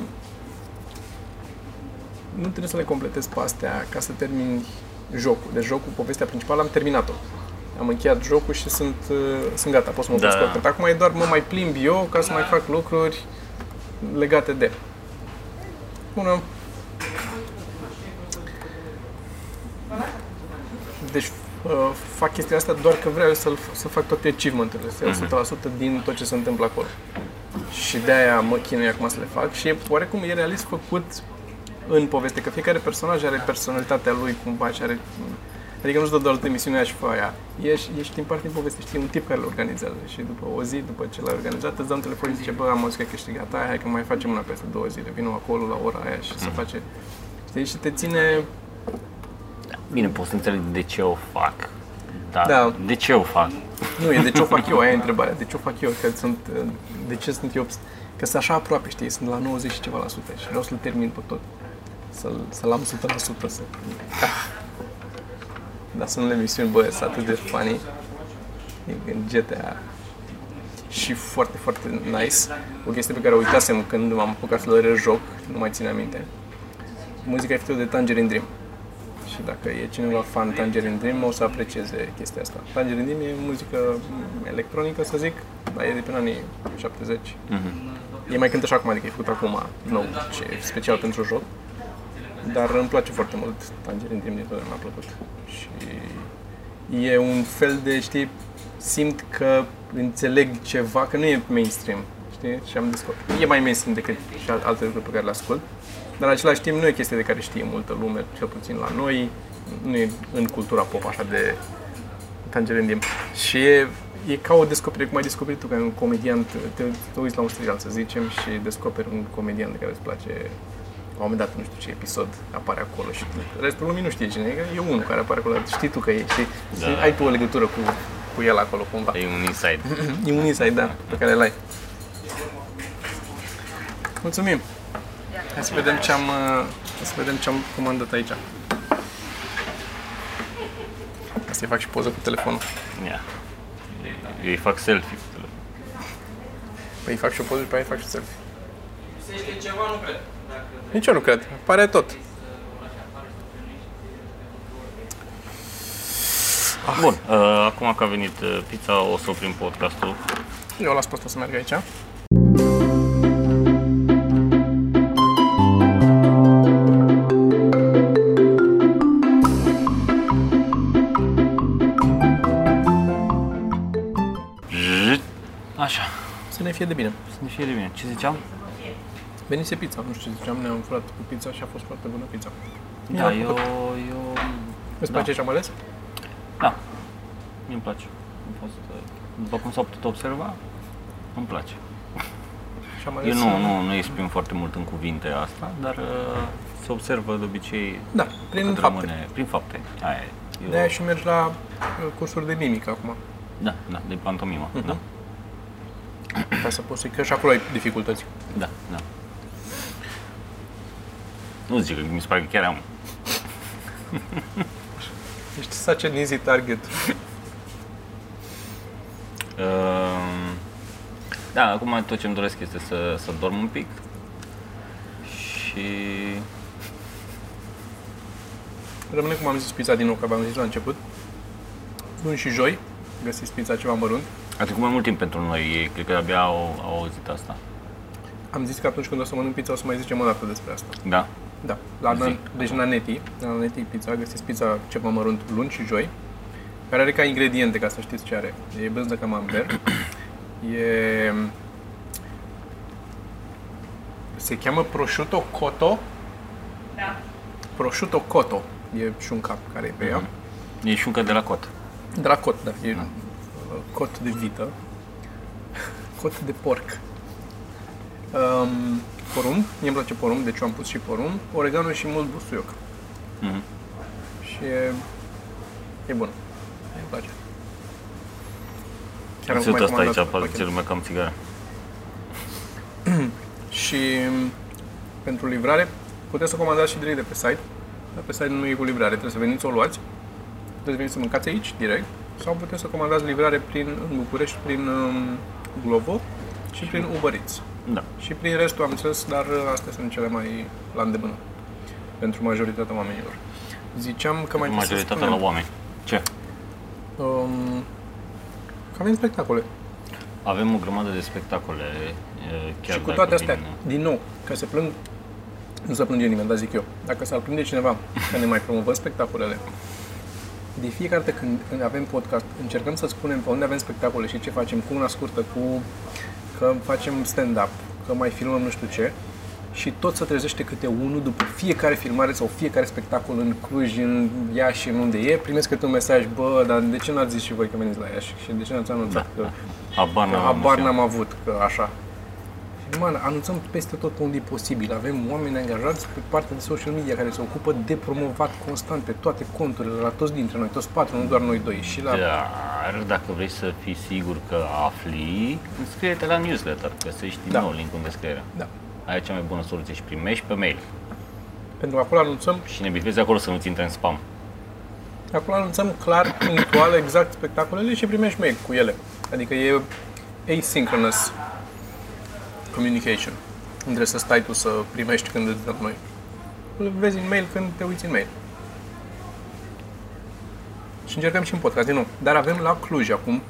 Speaker 3: nu trebuie să le completezi pe astea ca să termini jocul. Deci jocul, povestea principală, am terminat-o. Am încheiat jocul și sunt, uh, sunt gata, pot să mă
Speaker 2: Da.
Speaker 3: da. scot. Acum e doar mă mai plimb eu ca să mai fac lucruri legate de. Bună. Deci uh, fac chestia asta doar că vreau să, să fac toate achievement-urile, să iau 100% din tot ce se întâmplă acolo. Și de-aia mă chinui acum să le fac și e, oarecum e realist făcut în poveste, că fiecare personaj are personalitatea lui cumva și are... Adică nu-ți dă doar de misiunea și foaia. Ești, ești în parte în poveste, știi, un tip care le organizează și după o zi, după ce l-ai organizat, îți dă un telefon și zice, bă, am auzit că ai câștigat aia, hai că mai facem una peste două zile, vină acolo la ora aia și se face... Știi, și te ține
Speaker 2: Bine, pot să înțeleg de ce o fac. Dar
Speaker 3: Da.
Speaker 2: de ce o fac?
Speaker 3: Nu, e de ce o fac eu, aia e întrebarea. De ce o fac eu? Că sunt, de ce sunt eu? Că sunt așa aproape, știi, sunt la 90 și ceva la sută și vreau să-l termin pe tot. Să-l, să-l am 100%. Să... Dar sunt unele misiuni, bă, sunt atât de funny. În GTA. Și foarte, foarte nice. O chestie pe care o uitasem când m-am apucat să-l rejoc, nu mai țin aminte. Muzica e făcută de Tangerine Dream. Și dacă e cineva fan Tangerine Dream, o să aprecieze chestia asta. Tangerine Dream e muzică electronică, să zic, dar e de prin anii 70.
Speaker 2: Mhm.
Speaker 3: E mai cântă și acum, adică e făcut acum, nou, ce, special pentru joc. Dar îmi place foarte mult Tangerine Dream, din totdeauna mi-a plăcut. Și e un fel de, știi, simt că înțeleg ceva, că nu e mainstream, știi? Și am descoperit. E mai mainstream decât și al- alte lucruri pe care le ascult. Dar în același timp nu e chestie de care știe multă lume, cel puțin la noi. Nu e în cultura pop așa de Tangerine Dream. Și e, e ca o descoperire, cum ai descoperit tu, ca un comedian, te, te uiți la un serial, să zicem, și descoperi un comedian de care îți place la un moment dat, nu știu ce episod apare acolo și restul lumii nu știe cine e, că e unul care apare acolo, știi tu că e, știi?
Speaker 2: Da.
Speaker 3: Și ai tu o legătură cu, cu el acolo cumva.
Speaker 2: E un inside.
Speaker 3: E un insight, da, pe care l-ai. Mulțumim! Hai să vedem ce am, uh, hai să vedem ce am comandat aici. Asta fac și poză cu telefonul.
Speaker 2: Ia. Eu îi fac selfie cu telefon.
Speaker 3: Păi fac și o poză și pe aia fac și selfie.
Speaker 4: Lipsește ceva, nu cred. Dacă
Speaker 3: Nici eu nu cred. Pare tot.
Speaker 2: Bun, uh, acum că a venit uh, pizza, o să oprim podcastul.
Speaker 3: Eu las pe asta să meargă aici.
Speaker 2: Zzzt. Așa,
Speaker 3: Să ne fie de bine.
Speaker 2: să ne fie de bine. Ce ziceam?
Speaker 3: Venise pizza, nu știu ce ziceam, ne-am furat cu pizza și a fost foarte bună pizza.
Speaker 2: Da,
Speaker 3: Mi-a
Speaker 2: eu,
Speaker 3: plăcut.
Speaker 2: eu,
Speaker 3: Îți
Speaker 2: da.
Speaker 3: place ce am ales?
Speaker 2: da, mi-mi place. Am fost, uh, după cum s-a putut observa, îmi place.
Speaker 3: Și am
Speaker 2: Eu
Speaker 3: ales
Speaker 2: nu, nu, nu exprim foarte mult în cuvinte asta, dar uh, se observă de obicei
Speaker 3: Da, prin
Speaker 2: cât
Speaker 3: fapte.
Speaker 2: rămâne, prin fapte. Aia e. Eu,
Speaker 3: De-aia și mergi la uh, cursuri de mimică acum.
Speaker 2: Da, da, de pantomimă,
Speaker 3: Mhm.
Speaker 2: da.
Speaker 3: Ca să poți să că și acolo ai dificultăți.
Speaker 2: Da, da. Nu zic că mi se pare că chiar am.
Speaker 3: Ești such an easy target.
Speaker 2: Uh, da, acum tot ce îmi doresc este să, să dorm un pic și
Speaker 3: Rămâne cum am zis pizza din nou, că am zis la început. Luni și joi găsiți pizza ceva mărunt.
Speaker 2: a trecut mai mult timp pentru noi, ei cred că abia au, au auzit asta.
Speaker 3: Am zis că atunci când o să mănânc pizza o să mai zicem o dată despre asta.
Speaker 2: Da?
Speaker 3: Da, la,
Speaker 2: Zi.
Speaker 3: deci la Neti, la Neti Pizza, găsiți pizza ceva mărunt luni și joi, care are ca ingrediente, ca să știți ce are. E brânză camembert, e... Se cheamă prosciutto cotto,
Speaker 1: Da.
Speaker 3: prosciutto cotto, e șunca care e pe ea.
Speaker 2: E și încă de la cot.
Speaker 3: De la cot, da, e uh, cot de vită, cot de porc. Um, porumb, mie îmi place porumb, deci eu am pus și porumb, oregano și mult busuioc.
Speaker 2: Mhm.
Speaker 3: Și e, e bun. Îmi place. Chiar am
Speaker 2: Ținut
Speaker 3: mai
Speaker 2: asta
Speaker 3: comandat
Speaker 2: aici,
Speaker 3: pe
Speaker 2: poate
Speaker 3: pachet.
Speaker 2: ți lumea cam țigară.
Speaker 3: Și pentru livrare, puteți să comandați și direct de pe site. Dar pe site nu e cu livrare, trebuie să veniți să o luați. Puteți veni să mâncați aici, direct. Sau puteți să comandați livrare prin, în București prin um, Glovo și prin Uber Eats.
Speaker 2: Da.
Speaker 3: Și prin restul am înțeles, dar uh, astea sunt cele mai la îndemână pentru majoritatea oamenilor. Ziceam că mai trebuie să
Speaker 2: Majoritatea
Speaker 3: spunem,
Speaker 2: la oameni. Ce?
Speaker 3: Um, că avem spectacole.
Speaker 2: Avem o grămadă de spectacole. e, Chiar
Speaker 3: și cu
Speaker 2: dacă
Speaker 3: toate astea,
Speaker 2: vin-
Speaker 3: din nou, că se plâng, nu se plânge nimeni, dar zic eu, dacă s-ar plânge cineva că ne mai promovăm spectacolele, de fiecare dată când, când avem podcast, încercăm să spunem pe unde avem spectacole și ce facem, cu una scurtă, cu că facem stand-up, că mai filmăm nu știu ce, și tot se trezește câte unul după fiecare filmare sau fiecare spectacol în Cluj, în Iași, în unde e, primesc câte un mesaj, bă, dar de ce n-ați zis și voi că veniți la Iași și de ce n-ați anunțat
Speaker 2: Da,
Speaker 3: că
Speaker 2: Habar
Speaker 3: Că
Speaker 2: n-am
Speaker 3: habar
Speaker 2: avut.
Speaker 3: n-am avut că așa. Și, man, anunțăm peste tot pe unde e posibil. Avem oameni angajați pe partea de social media care se ocupă de promovat constant pe toate conturile, la toți dintre noi, toți patru, nu doar noi doi. Și la...
Speaker 2: Dar dacă vrei să fii sigur că afli, înscrie-te la newsletter, găsești din
Speaker 3: Da.
Speaker 2: nou linkul în descriere.
Speaker 3: da.
Speaker 2: Aia e cea mai bună soluție și primești pe mail.
Speaker 3: Pentru că acolo anunțăm,
Speaker 2: Și ne bifezi acolo să nu-ți intre în spam.
Speaker 3: acolo anunțăm clar, punctual, exact spectacolele și primești mail cu ele. Adică e asynchronous communication. Nu trebuie să stai tu să primești când îți dăm noi. Îl vezi în mail când te uiți în mail. Și încercăm și în podcast, din nou. Dar avem la Cluj acum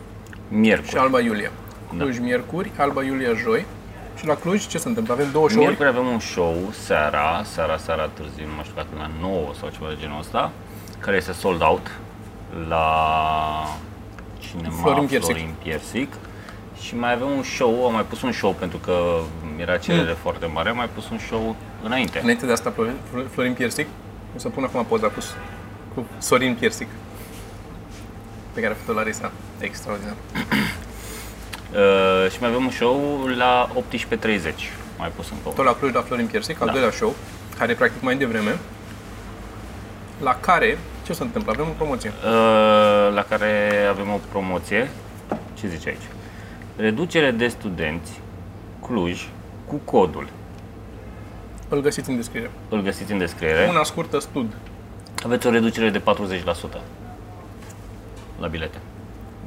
Speaker 2: Miercuri.
Speaker 3: și Alba Iulia.
Speaker 2: Da.
Speaker 3: Cluj miercuri, Alba Iulia joi. Și la Cluj ce se întâmplă? Avem două show-uri.
Speaker 2: Miercuri avem un show seara, seara, seara târziu, nu mai știu dacă la 9 sau ceva de genul ăsta, care este sold out la cinema
Speaker 3: Florin Piersic.
Speaker 2: Florin Piersic. Și mai avem un show, am mai pus un show pentru că era cerere
Speaker 3: Mm.
Speaker 2: foarte mare, am mai pus un show înainte.
Speaker 3: Înainte de asta, Florin, Florin Piersic, o să pun acum poza cu, cu Sorin Piersic, pe care a făcut-o Larisa. Extraordinar.
Speaker 2: Uh, și mai avem un show la 18.30, mai pus încă
Speaker 3: Tot la Cluj, la Florin Piersic, al
Speaker 2: Da.
Speaker 3: doilea show, care e practic mai devreme, la care, ce se întâmplă? Avem o promoție.
Speaker 2: Uh, la care avem o promoție. Ce zice aici? Reducere de studenți Cluj cu codul.
Speaker 3: Îl găsiți în descriere.
Speaker 2: Îl găsiți în descriere.
Speaker 3: Una scurtă stud.
Speaker 2: Aveți o reducere de 40% la bilete.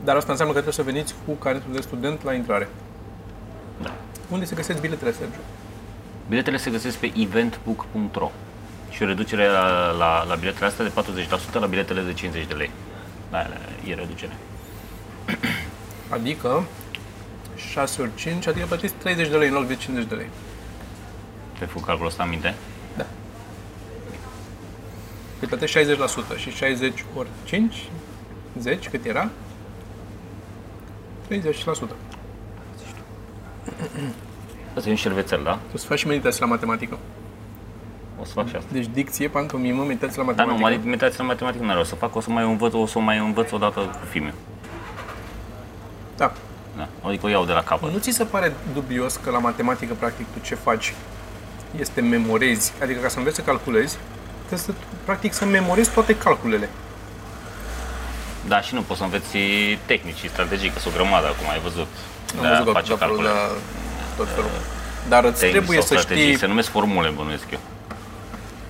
Speaker 3: Dar asta înseamnă că trebuie să veniți cu carnetul de student la intrare.
Speaker 2: Da.
Speaker 3: Unde se găsesc biletele, Sergiu?
Speaker 2: Biletele se găsesc pe eventbook.ro și o reducere la, la, la biletele astea de 40% la biletele de 50 de lei. Da, e reducere.
Speaker 3: Adică 6 ori 5, adică plătiți 30 de lei în loc de 50 de lei.
Speaker 2: Te făcut calculul ăsta în minte?
Speaker 3: Da. Îi plătești 60% și 60 ori 5, 10, cât era? 30%.
Speaker 2: Asta e un șervețel, da?
Speaker 3: Tu să faci și meditații la matematică.
Speaker 2: O să fac și asta.
Speaker 3: Deci dicție, pantomimă, meditații la
Speaker 2: Da, nu,
Speaker 3: matematică.
Speaker 2: meditația la matematică nu are, o să fac, o să mai învăț, o să o mai învăț o dată cu filmul.
Speaker 3: Da.
Speaker 2: Da, adică o iau de la capăt.
Speaker 3: Nu ți se pare dubios că la matematică, practic, tu ce faci este memorezi, adică ca să înveți să calculezi, trebuie să, practic, să memorezi toate calculele.
Speaker 2: Da, și nu poți să înveți tehnici și strategii, că sunt o grămadă acum, ai văzut.
Speaker 3: Am
Speaker 2: de a
Speaker 3: văzut că
Speaker 2: face
Speaker 3: tot felul
Speaker 2: calcule.
Speaker 3: de tot felul. Dar îți
Speaker 2: Tehnici
Speaker 3: trebuie
Speaker 2: sau
Speaker 3: să
Speaker 2: strategii,
Speaker 3: știi...
Speaker 2: se numesc formule, bănuiesc eu.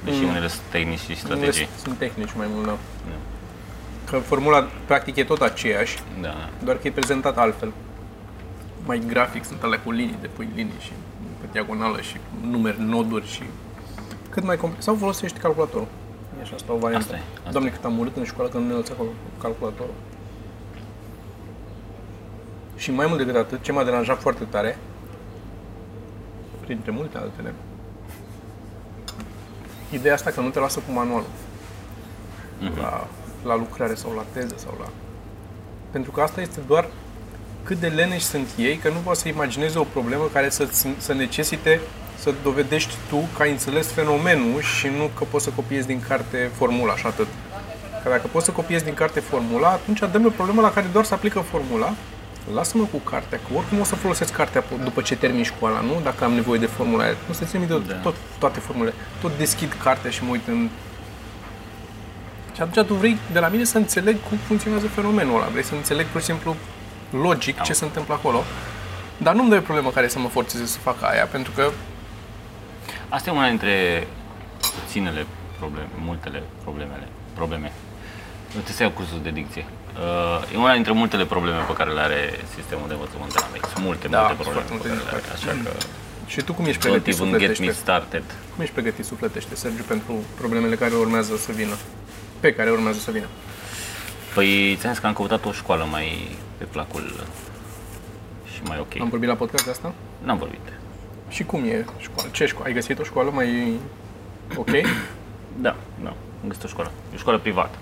Speaker 2: Deși
Speaker 3: Mm.
Speaker 2: unele sunt tehnici și
Speaker 3: Unele
Speaker 2: strategii.
Speaker 3: Sunt tehnici mai mult, da. Că formula, practic, e tot aceeași,
Speaker 2: Da, da.
Speaker 3: doar că e prezentat altfel. Mai grafic, sunt alea cu linii, de pui linii și pe diagonală și numeri, noduri și cât mai complex. Sau folosești calculatorul. E și asta o variantă.
Speaker 2: Asta e, asta
Speaker 3: Doamne, cât am urât în școală că nu ne lăsa calculatorul. Și mai mult decât atât, ce m-a deranjat foarte tare, printre multe altele, ideea asta că nu te lasă cu manualul la, la lucrare sau la teză sau la... Pentru că asta este doar cât de leneși sunt ei, că nu poți să imaginezi o problemă care să, să necesite să dovedești tu că ai înțeles fenomenul și nu că poți să copiezi din carte formula și atât. Că dacă poți să copiezi din carte formula, atunci dăm o problemă la care doar se aplică formula, lasă-mă cu cartea, că oricum o să folosesc cartea po- după ce termin școala, nu? Dacă am nevoie de formula aia. Nu să țin minte
Speaker 2: Da.
Speaker 3: tot, toate formulele. Tot deschid cartea și mă uit în și atunci tu vrei de la mine să înțeleg cum funcționează fenomenul ăla. Vrei să înțeleg pur și simplu logic ce se întâmplă acolo. Dar nu-mi dă o problemă care să mă forțeze să fac aia, pentru că
Speaker 2: Asta e una dintre puținele probleme, multele problemele, probleme. Trebuie să iau cursul de dicție. Uh, e una dintre multele probleme pe care le are sistemul de învățământ de la noi. Sunt multe,
Speaker 3: Da,
Speaker 2: multe
Speaker 3: sunt
Speaker 2: probleme
Speaker 3: foarte
Speaker 2: pe
Speaker 3: multe
Speaker 2: care le are, așa că
Speaker 3: și tu cum ești
Speaker 2: don't
Speaker 3: pregătit
Speaker 2: even get me
Speaker 3: sufletește?
Speaker 2: started.
Speaker 3: Cum ești pregătit sufletește, Sergiu, pentru problemele care urmează să vină? Pe care urmează să vină.
Speaker 2: Păi ți-am zis că am căutat o școală mai pe placul și mai ok.
Speaker 3: Am vorbit la podcast de asta?
Speaker 2: N-am vorbit.
Speaker 3: Și cum e școală? Ce școală? Ai găsit o școală mai ok?
Speaker 2: Da, da, am găsit o școală. E o școală privată.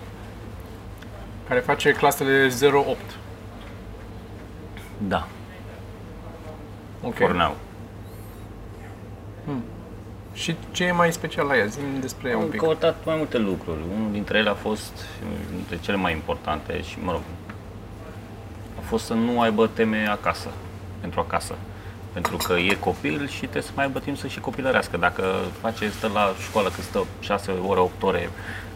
Speaker 3: care face clasele 0-8.
Speaker 2: Da,
Speaker 3: Ok.
Speaker 2: for now.
Speaker 3: Și ce e mai special la ea? zi despre ea un
Speaker 2: Am
Speaker 3: pic.
Speaker 2: căutat mai multe lucruri. Unul dintre ele a fost unul dintre cele mai importante și, mă rog, a fost să nu aibă teme acasă, pentru acasă. Pentru că e copil și trebuie să mai aibă timp să și copilărească. Dacă face, stă la școală cât stă 6 ore, 8 ore,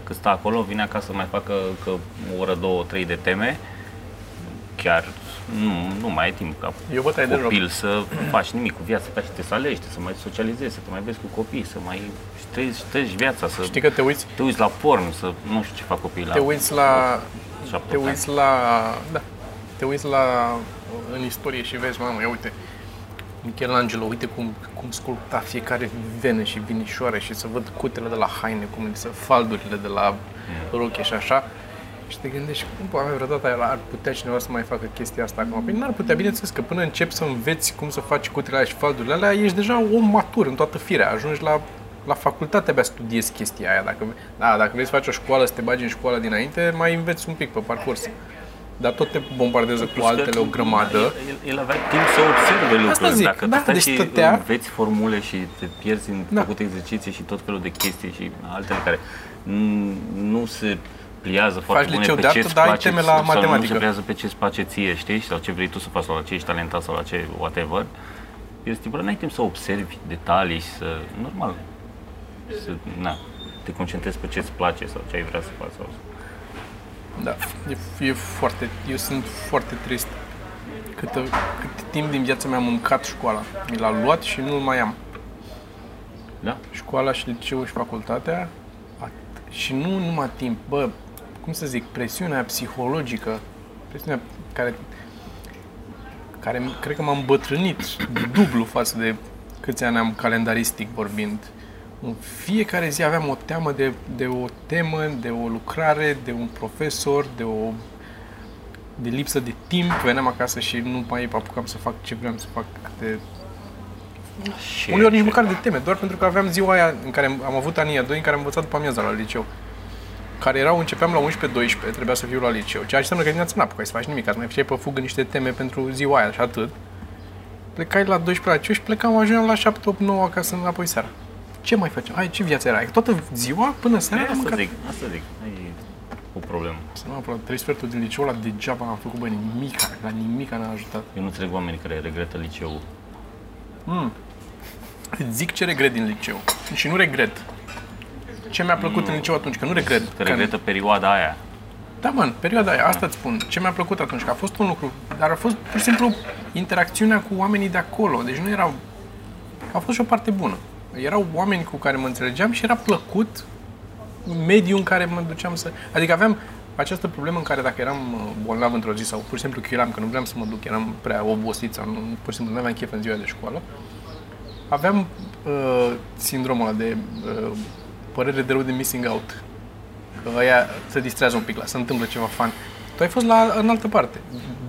Speaker 2: cât stă acolo, vine acasă să mai facă că o oră, două, trei de teme, chiar nu, nu mai ai timp ca
Speaker 3: Eu vă tai de joc.
Speaker 2: copil să faci nimic cu viața ta și te să alegi, să mai socializezi, să te mai vezi cu copii, să mai și trăiești, trăiești viața, să
Speaker 3: Știi că te uiți,
Speaker 2: te uiți la porn, să nu știu ce fac copiii la
Speaker 3: te uiți la...
Speaker 2: șapte
Speaker 3: Te
Speaker 2: ani.
Speaker 3: uiți la... Da. Te uiți la... În istorie și vezi, mamă, ia uite, Michelangelo, uite cum, cum sculpta fiecare venă și vinișoare și să văd cutele de la haine, cum să faldurile de la roche și așa. Și te gândești, cum poate vreodată ar putea cineva să mai facă chestia asta acum? Păi n-ar putea, bineînțeles că până începi să înveți cum să faci cutele alea și faldurile alea, ești deja om matur în toată firea, ajungi la, la facultate abia studiezi chestia aia. Dacă, da, dacă vrei să faci o școală, să te bagi în școală dinainte, mai înveți un pic pe parcurs. Dar tot te bombardează cu altele o grămadă.
Speaker 2: El, el avea timp să observe lucruri.
Speaker 3: zic,
Speaker 2: Dacă
Speaker 3: da,
Speaker 2: stai
Speaker 3: deci
Speaker 2: și
Speaker 3: stătea-
Speaker 2: înveți formule și te pierzi în
Speaker 3: Da.
Speaker 2: făcut exerciții și tot felul de chestii și altele care n- nu se pliază foarte
Speaker 3: Faci
Speaker 2: bune
Speaker 3: liceu
Speaker 2: pe
Speaker 3: de
Speaker 2: ce
Speaker 3: artă,
Speaker 2: îți
Speaker 3: dar ai
Speaker 2: place
Speaker 3: teme la
Speaker 2: sau nu
Speaker 3: matematică.
Speaker 2: se pliază pe ce îți place ție, știi? Sau ce vrei tu să faci sau la ce ești talentat sau la ce whatever. Este tipul ăla, n-ai timp să observi detalii și să, normal, să, na, te concentrezi pe ce îți place sau ce ai vrea să faci. Sau...
Speaker 3: Da, e, e foarte, eu sunt foarte trist. Cât, cât timp din viața mea am mâncat școala. Mi l-a luat și nu mai am.
Speaker 2: Da?
Speaker 3: Școala și liceul și facultatea at- și nu numai timp, bă, cum să zic, presiunea psihologică, presiunea care, care m- cred că m-a îmbătrânit dublu față de câți ani am calendaristic vorbind. În fiecare zi aveam o teamă de, de o temă, de o lucrare, de un profesor, de o de lipsă de timp, veneam acasă și nu mai apucam să fac ce vreau să fac de
Speaker 2: Și
Speaker 3: Uneori nici măcar de teme, doar pentru că aveam ziua aia în care am avut anii a doi în care am învățat după amiaza la liceu. Care erau, începeam la 11-12, trebuia să fiu la liceu. Ceea ce înseamnă că dimineața n-apucai să faci nimic, să mai făceai pe fugă niște teme pentru ziua aia și atât. Plecai la 12 la liceu și plecam, ajungeam la 7, 8, 9 acasă înapoi seara. Ce mai făceam? Ai, ce viață era? Toată ziua până seara am
Speaker 2: Asta
Speaker 3: mâncat.
Speaker 2: zic, asta zic. E o problemă.
Speaker 3: Să nu am trei sferturi din liceu ăla degeaba am făcut, bă, nimica, la nimica n-a ajutat.
Speaker 2: Eu nu înțeleg oamenii care regretă liceul.
Speaker 3: Îți zic ce regret din liceu. Și nu regret. Ce mi-a plăcut în liceu atunci, că nu regret.
Speaker 2: Că
Speaker 3: Că-
Speaker 2: regretă perioada aia.
Speaker 3: Da, man, perioada aia, asta îți spun. Ce mi-a plăcut atunci, că a fost un lucru, dar a fost pur și simplu interacțiunea cu oamenii de acolo. Deci nu erau... A fost și o parte bună. Erau oameni cu care mă înțelegeam și era plăcut mediul în care mă duceam să... Adică aveam această problemă în care dacă eram uh, bolnav într-o zi sau pur și simplu chiuram, că nu vreau să mă duc, eram prea obosit sau nu, pur și simplu nu aveam chef în ziua de școală, aveam uh, sindromul ăla de uh, părere de rău de missing out. Că ăia se distrează un pic, la se întâmplă ceva fan. Tu ai fost la, în altă parte.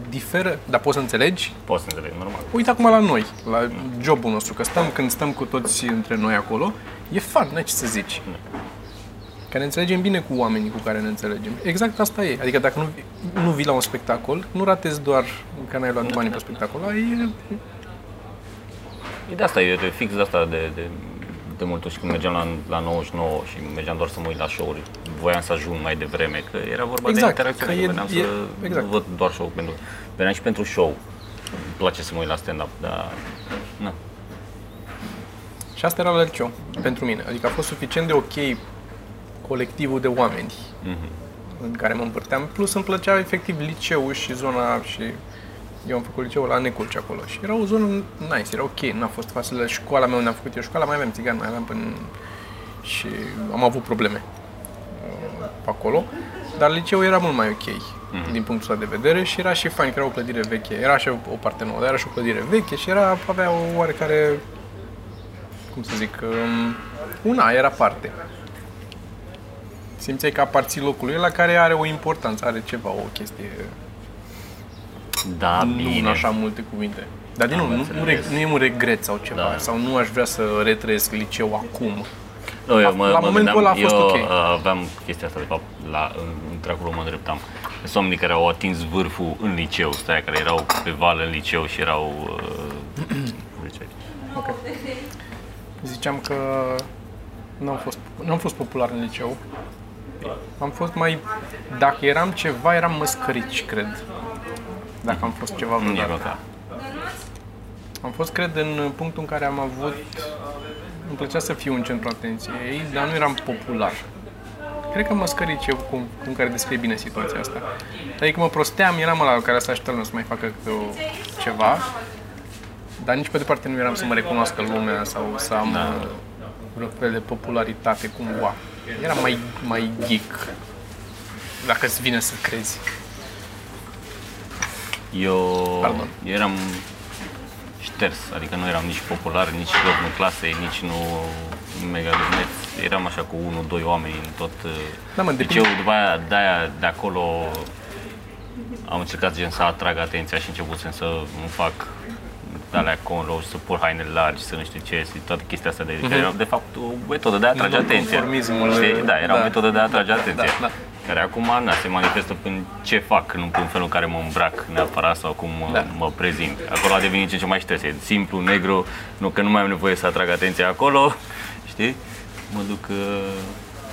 Speaker 3: Diferă, dar poți să înțelegi?
Speaker 2: Poți să înțeleg, normal.
Speaker 3: Uite acum la noi, la jobul nostru, că stăm, când stăm cu toți între noi acolo, e fan, n-ai ce să zici. Că ne înțelegem bine cu oamenii cu care ne înțelegem. Exact asta e. Adică dacă nu, nu vii la un spectacol, nu ratezi doar că n-ai luat banii pe spectacol. Ai,
Speaker 2: E de asta, e de fix de asta de, de, de mult ori și când mergeam la, la 99 și mergeam doar să mă uit la show-uri, voiam să ajung mai devreme, că era vorba
Speaker 3: Exact,
Speaker 2: de interacțiune,
Speaker 3: că
Speaker 2: că
Speaker 3: e-
Speaker 2: veneam
Speaker 3: e-
Speaker 2: să
Speaker 3: exact.
Speaker 2: nu văd doar show pentru, veneam și pentru show. Îmi place să mă uit la stand-up, dar na.
Speaker 3: Și asta era la liceu, pentru mine. Adică a fost suficient de ok colectivul de oameni în care mă împărteam. Plus îmi plăcea efectiv liceul și zona și eu am făcut liceul la Neculci acolo și era o zonă nice, era ok, n-a fost facilă. Școala mea unde am făcut eu școala, mai aveam țigan, mai aveam până... și am avut probleme uh, pe acolo. Dar liceul era mult mai ok din punctul ăsta de vedere și era și fain, că era o clădire veche, era și o, o parte nouă, dar era și o clădire veche și era, avea o oarecare cum să zic, um, una era parte. Simțeai că aparții locului la care are o importanță, are ceva, o chestie,
Speaker 2: Da,
Speaker 3: nu
Speaker 2: bine.
Speaker 3: în așa multe cuvinte. Dar din
Speaker 2: Am
Speaker 3: nou, nu, nu,
Speaker 2: înțeles.
Speaker 3: reg- nu e un regret sau ceva,
Speaker 2: Da.
Speaker 3: sau nu aș vrea să retrăiesc liceu acum.
Speaker 2: Nu, eu
Speaker 3: La-
Speaker 2: mă,
Speaker 3: la
Speaker 2: mă
Speaker 3: momentul
Speaker 2: gândeam,
Speaker 3: ăla a fost
Speaker 2: eu
Speaker 3: ok.
Speaker 2: uh, aveam chestia asta, de fapt, la, în- într-acolo mă îndreptam. Sunt oamenii care au atins vârful în liceu, stai, care erau pe val în liceu și erau... Uh, cum ziceai?
Speaker 3: Ok. Ziceam că nu am fost, nu am fost popular în liceu. Am fost mai... Dacă eram ceva, eram măscărici, cred. Dacă am fost ceva
Speaker 2: Nici
Speaker 3: vreodată.
Speaker 2: măcar.
Speaker 3: Am fost, cred, în punctul în care am avut... Îmi plăcea să fiu în centrul atenției, dar nu eram popular. Cred că măscărici e cum, cum care descrie bine situația asta. Adică mă prosteam, eram ăla care să așteptă să mai facă câte o, ceva, dar nici pe departe nu eram să mă recunoască lumea sau să am
Speaker 2: Da.
Speaker 3: da. vreo fel de popularitate cumva. Eram mai, mai geek, dacă îți vine să crezi.
Speaker 2: Eu,
Speaker 3: Pardon.
Speaker 2: eu eram șters, adică nu eram nici popular, nici loc în clase, nici nu mega luneț. Eram așa cu unul, doi oameni în tot
Speaker 3: Da, mă,
Speaker 2: uh,
Speaker 3: depinde-
Speaker 2: liceul, după aia de-aia, de acolo am încercat gen să atrag atenția și începusem să îmi fac de alea cornrows, să pur haine largi, să nu știu ce, și toate chestia asta de, care erau de fapt o metodă de a atrage atenția.
Speaker 3: Nonconformismul,
Speaker 2: Știi? Da, era
Speaker 3: da.
Speaker 2: o metodă de a atrage atenția.
Speaker 3: da.
Speaker 2: Care acum na, se manifestă prin ce fac, nu prin felul în care mă îmbrac neapărat sau cum mă,
Speaker 3: Da.
Speaker 2: mă prezint. Acolo a devenit ce ce mai ștres, e simplu, negru, nu că nu mai am nevoie să atrag atenția acolo, știi? Mă duc... Uh,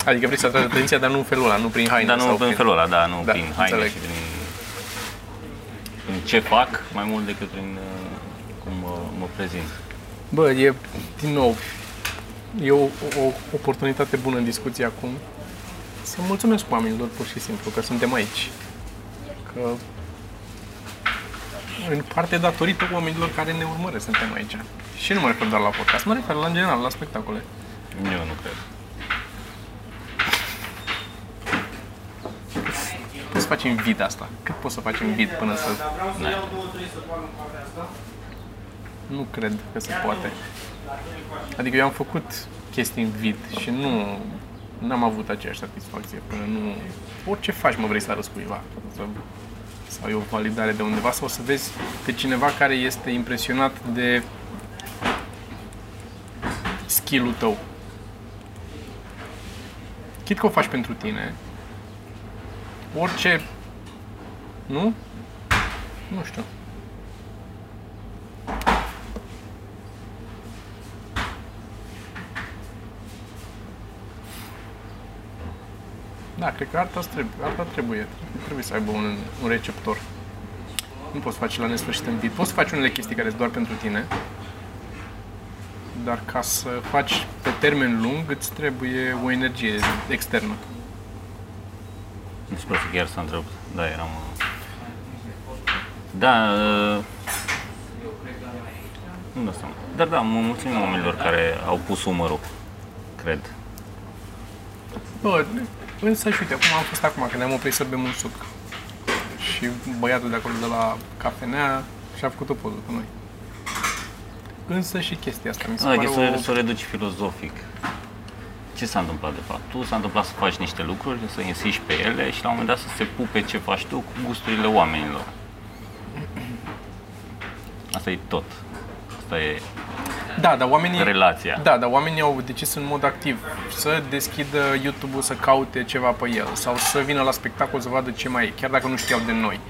Speaker 3: Adică vrei să atragi atenția, dar nu în felul ăla, nu prin haine.
Speaker 2: dar nu
Speaker 3: sau
Speaker 2: în
Speaker 3: prin...
Speaker 2: felul ăla, da, nu
Speaker 3: Da,
Speaker 2: prin haine
Speaker 3: înțeleg.
Speaker 2: și prin, prin ce fac, mai mult decât prin uh, cum mă, mă prezint.
Speaker 3: Bă, e, din nou, e o, o oportunitate bună în discuție acum să mulțumesc oamenilor pur și simplu că suntem aici. Că în parte datorită oamenilor care ne urmăresc suntem aici. Și nu mă refer doar la podcast, mă refer la în general, la spectacole.
Speaker 2: Eu nu cred.
Speaker 3: Poți să facem vid asta. Cât poți să facem vid până să...
Speaker 4: Dar vreau să iau două, trei să fac în partea asta.
Speaker 3: Nu cred că se poate. Adică eu am făcut chestii în vid și nu n-am avut aceeași satisfacție până nu... Orice faci, mă vrei să arăți cuiva. Să, sau e o validare de undeva sau să vezi pe cineva care este impresionat de skill-ul tău. Chit că o faci pentru tine, orice... Nu? Nu știu. Da, cred că arta trebuie, arta trebuie, trebuie să aibă un, un receptor. Nu poți face la nesfârșit în vid. Poți să faci unele chestii care sunt doar pentru tine, dar ca să faci pe termen lung îți trebuie o energie externă.
Speaker 2: Nu știu să chiar s-a întrerupt. Da, eram... uh, Da, uh, nu dau seama. Dar da, mă mulțumim oamenilor care au pus umărul, cred.
Speaker 3: Bă, însă și uite, cum am fost acum, când ne-am oprit să bem un suc. Și băiatul de acolo de la cafenea și-a făcut o poză cu noi. Însă și chestia asta mi se
Speaker 2: Adică
Speaker 3: pare
Speaker 2: să,
Speaker 3: o...
Speaker 2: să o reduci filozofic. Ce s-a întâmplat de fapt? Tu s-a întâmplat să faci niște lucruri, să insiști pe ele și la un moment dat să se pupe ce faci tu cu gusturile oamenilor. Asta e tot. Asta e
Speaker 3: Da, dar oamenii...
Speaker 2: relația.
Speaker 3: Da, dar oamenii au decis în mod activ să deschidă YouTube-ul, să caute ceva pe el sau să vină la spectacol să vadă ce mai e, chiar dacă nu știau de noi.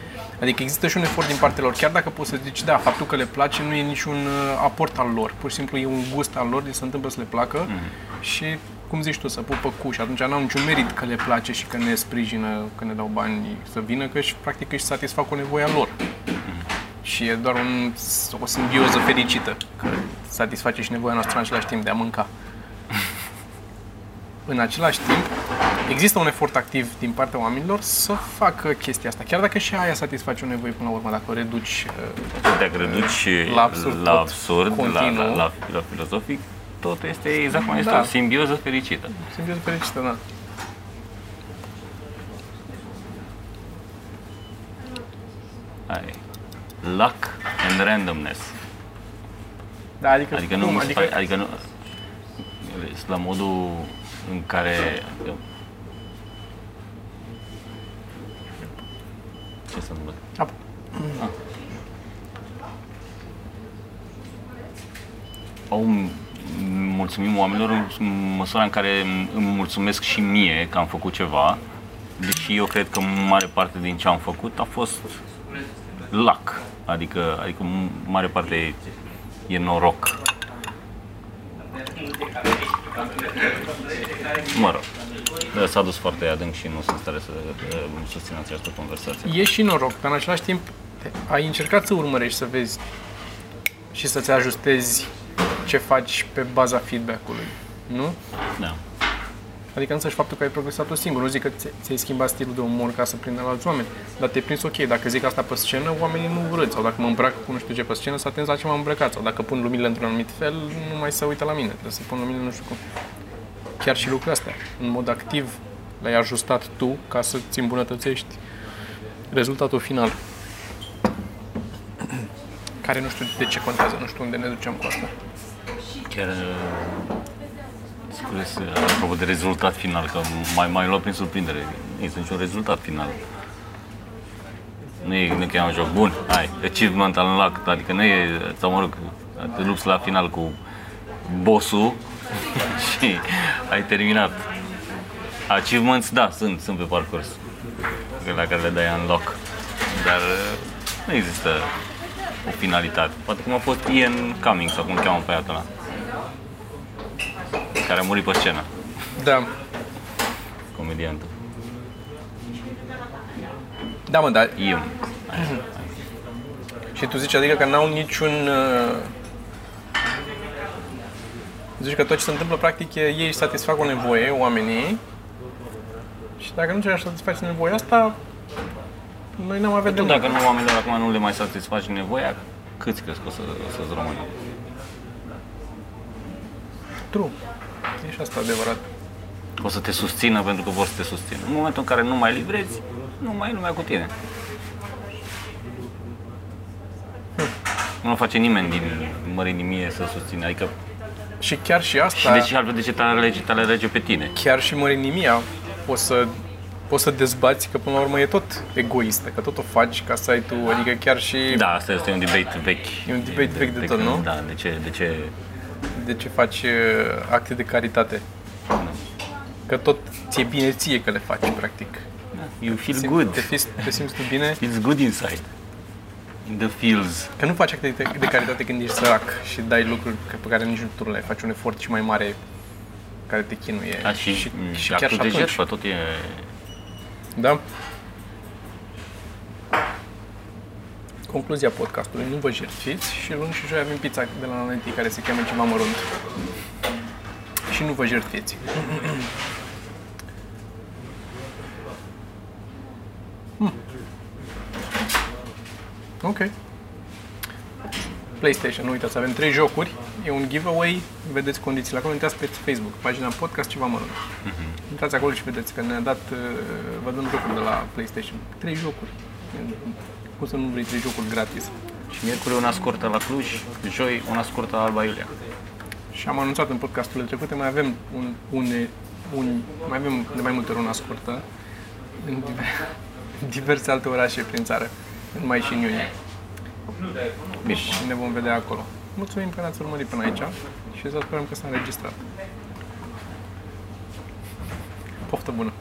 Speaker 3: Adică există și un efort din partea lor, chiar dacă poți să zici, da, faptul că le place nu e niciun uh, aport al lor, pur și simplu e un gust al lor, deci se întâmplă să le placă și, cum zici tu, să pupă cu și atunci n-au niciun merit că le place și că ne sprijină, că ne dau bani să vină, că și practic își satisfac o nevoie a lor. Și e doar un, o simbioză fericită, că satisface și nevoia noastră în același timp de a mânca. În același timp, există un efort activ din partea oamenilor să facă chestia asta. Chiar dacă și aia satisface o nevoie până la urmă, dacă o reduci uh,
Speaker 2: Dacă reduci
Speaker 3: La absurd
Speaker 2: la,
Speaker 3: tot
Speaker 2: absurd, la,
Speaker 3: continuu.
Speaker 2: la, la, la filozofic, tot este exact cum este
Speaker 3: Da.
Speaker 2: o simbioză fericită.
Speaker 3: simbioză fericită, da.
Speaker 2: Ai. Luck and randomness.
Speaker 3: Da, adică,
Speaker 2: Adică nu,
Speaker 3: cum?
Speaker 2: nu
Speaker 3: Adică,
Speaker 2: adică... adică nu, este la modul în care ce se întâmplă?
Speaker 3: Ap-
Speaker 2: Au mulțumim oamenilor în măsura în care îmi mulțumesc și mie că am făcut ceva, deși eu cred că mare parte din ce am făcut a fost luck, adică, adică mare parte e, e noroc. Mă rog, s-a dus foarte adânc și nu sunt stare să uh, susțin această conversație.
Speaker 3: e și noroc, dar în același timp ai încercat să urmărești, să vezi și să-ți ajustezi ce faci pe baza feedback-ului, nu?
Speaker 2: Da.
Speaker 3: Adică însăși faptul că ai progresat tu singur. Nu zic că ți- ți-ai schimbat stilul de umor ca să prindă la alți oameni, dar te-ai prins ok. Dacă zic asta pe scenă, oamenii nu râd. Sau dacă mă îmbrac cu nu știu ce pe scenă, să atenți la ce m-am îmbrăcat. Sau dacă pun luminile într-un anumit fel, nu mai se uită la mine. Trebuie să pun luminile nu știu cum. Chiar și lucrurile astea. În mod activ le-ai ajustat tu ca să-ți îmbunătățești rezultatul final. Care nu știu de ce contează, nu știu unde ne ducem cu asta.
Speaker 2: Chiar uh, Scuze, apropo de rezultat final, că mai mai luat prin surprindere. Nu este niciun rezultat final. Nu e, nu e un joc bun, hai, achievement unlocked, adică nu e, sau mă rog, te lupți la final cu bossul și ai terminat. Achievements, da, sunt, sunt pe parcurs, la care le dai unlock, dar uh, nu există o finalitate. Poate cum a fost Ian Cummings, sau cum îl cheamă pe aia ăla, care a murit pe scenă,
Speaker 3: Da.
Speaker 2: comediantul.
Speaker 3: Da, mă, dar
Speaker 2: Ian.
Speaker 3: Și tu zici, adică că n-au niciun... uh, Zici că tot ce se întâmplă, practic, e, ei își satisfac o nevoie, oamenii, și dacă nu ți satisface nevoia asta, noi n-am avea de
Speaker 2: Tu
Speaker 3: mult.
Speaker 2: dacă nu oamenilor acum nu le mai satisfaci nevoia, câți crezi că o, să, o să-ți rămână?
Speaker 3: True. E și asta adevărat.
Speaker 2: O să te susțină pentru că vor să te susțină. În momentul în care nu mai livrezi, nu mai e lumea cu tine. Nu face nimeni din mărinimie să susține. Adică,
Speaker 3: Și chiar și
Speaker 2: și
Speaker 3: asta,
Speaker 2: de ce altfel de ce te alege, te alege pe tine?
Speaker 3: chiar și mărinimia, o să, poți să dezbați că până la urmă e tot egoistă, că tot o faci ca să ai tu, adică chiar și
Speaker 2: Da, asta este un debate vechi.
Speaker 3: E un debate vechi de tot,
Speaker 2: când-
Speaker 3: nu?
Speaker 2: Da, de ce, de ce
Speaker 3: de ce faci uh, acte de caritate. Că tot ți-e bine ție că le faci, practic.
Speaker 2: You feel
Speaker 3: Sim-
Speaker 2: good.
Speaker 3: Te, fii, te simți tu bine
Speaker 2: Feels good inside. In the feels.
Speaker 3: că nu faci acte de, de caritate când ești sărac și dai lucruri pe care nici nu tu nu le faci un efort și mai mare care te chinuie.
Speaker 2: Da, și,
Speaker 3: și,
Speaker 2: și,
Speaker 3: și chiar și
Speaker 2: actul de
Speaker 3: atunci.
Speaker 2: jertfă tot e...
Speaker 3: Da? Concluzia podcastului, nu vă jertfiți și luni și joi avem pizza de la Naneti care se cheamă ceva mărunt. Și nu vă jertfiți. Hmm. Ok. PlayStation, nu uitați, avem trei jocuri, e un giveaway, vedeți condițiile acolo, intrați pe Facebook, pagina podcast ceva mărunt. Intrați acolo și vedeți că ne-a dat, uh, vă dăm jocuri de la PlayStation. Trei jocuri. Cum să nu vrei trei jocuri gratis?
Speaker 2: Și miercuri una scurtă la Cluj, joi una scurtă la Alba Iulia.
Speaker 3: Și am anunțat în podcasturile trecute, mai avem un, un, un mai avem de mai multe ori una scurtă în diver- diverse alte orașe prin țară, în mai și în iunie.
Speaker 2: Bine.
Speaker 3: Și ne vom vedea acolo. Mulțumim că ne-ați urmărit până aici și să sperăm că s-a înregistrat. Poftă bună!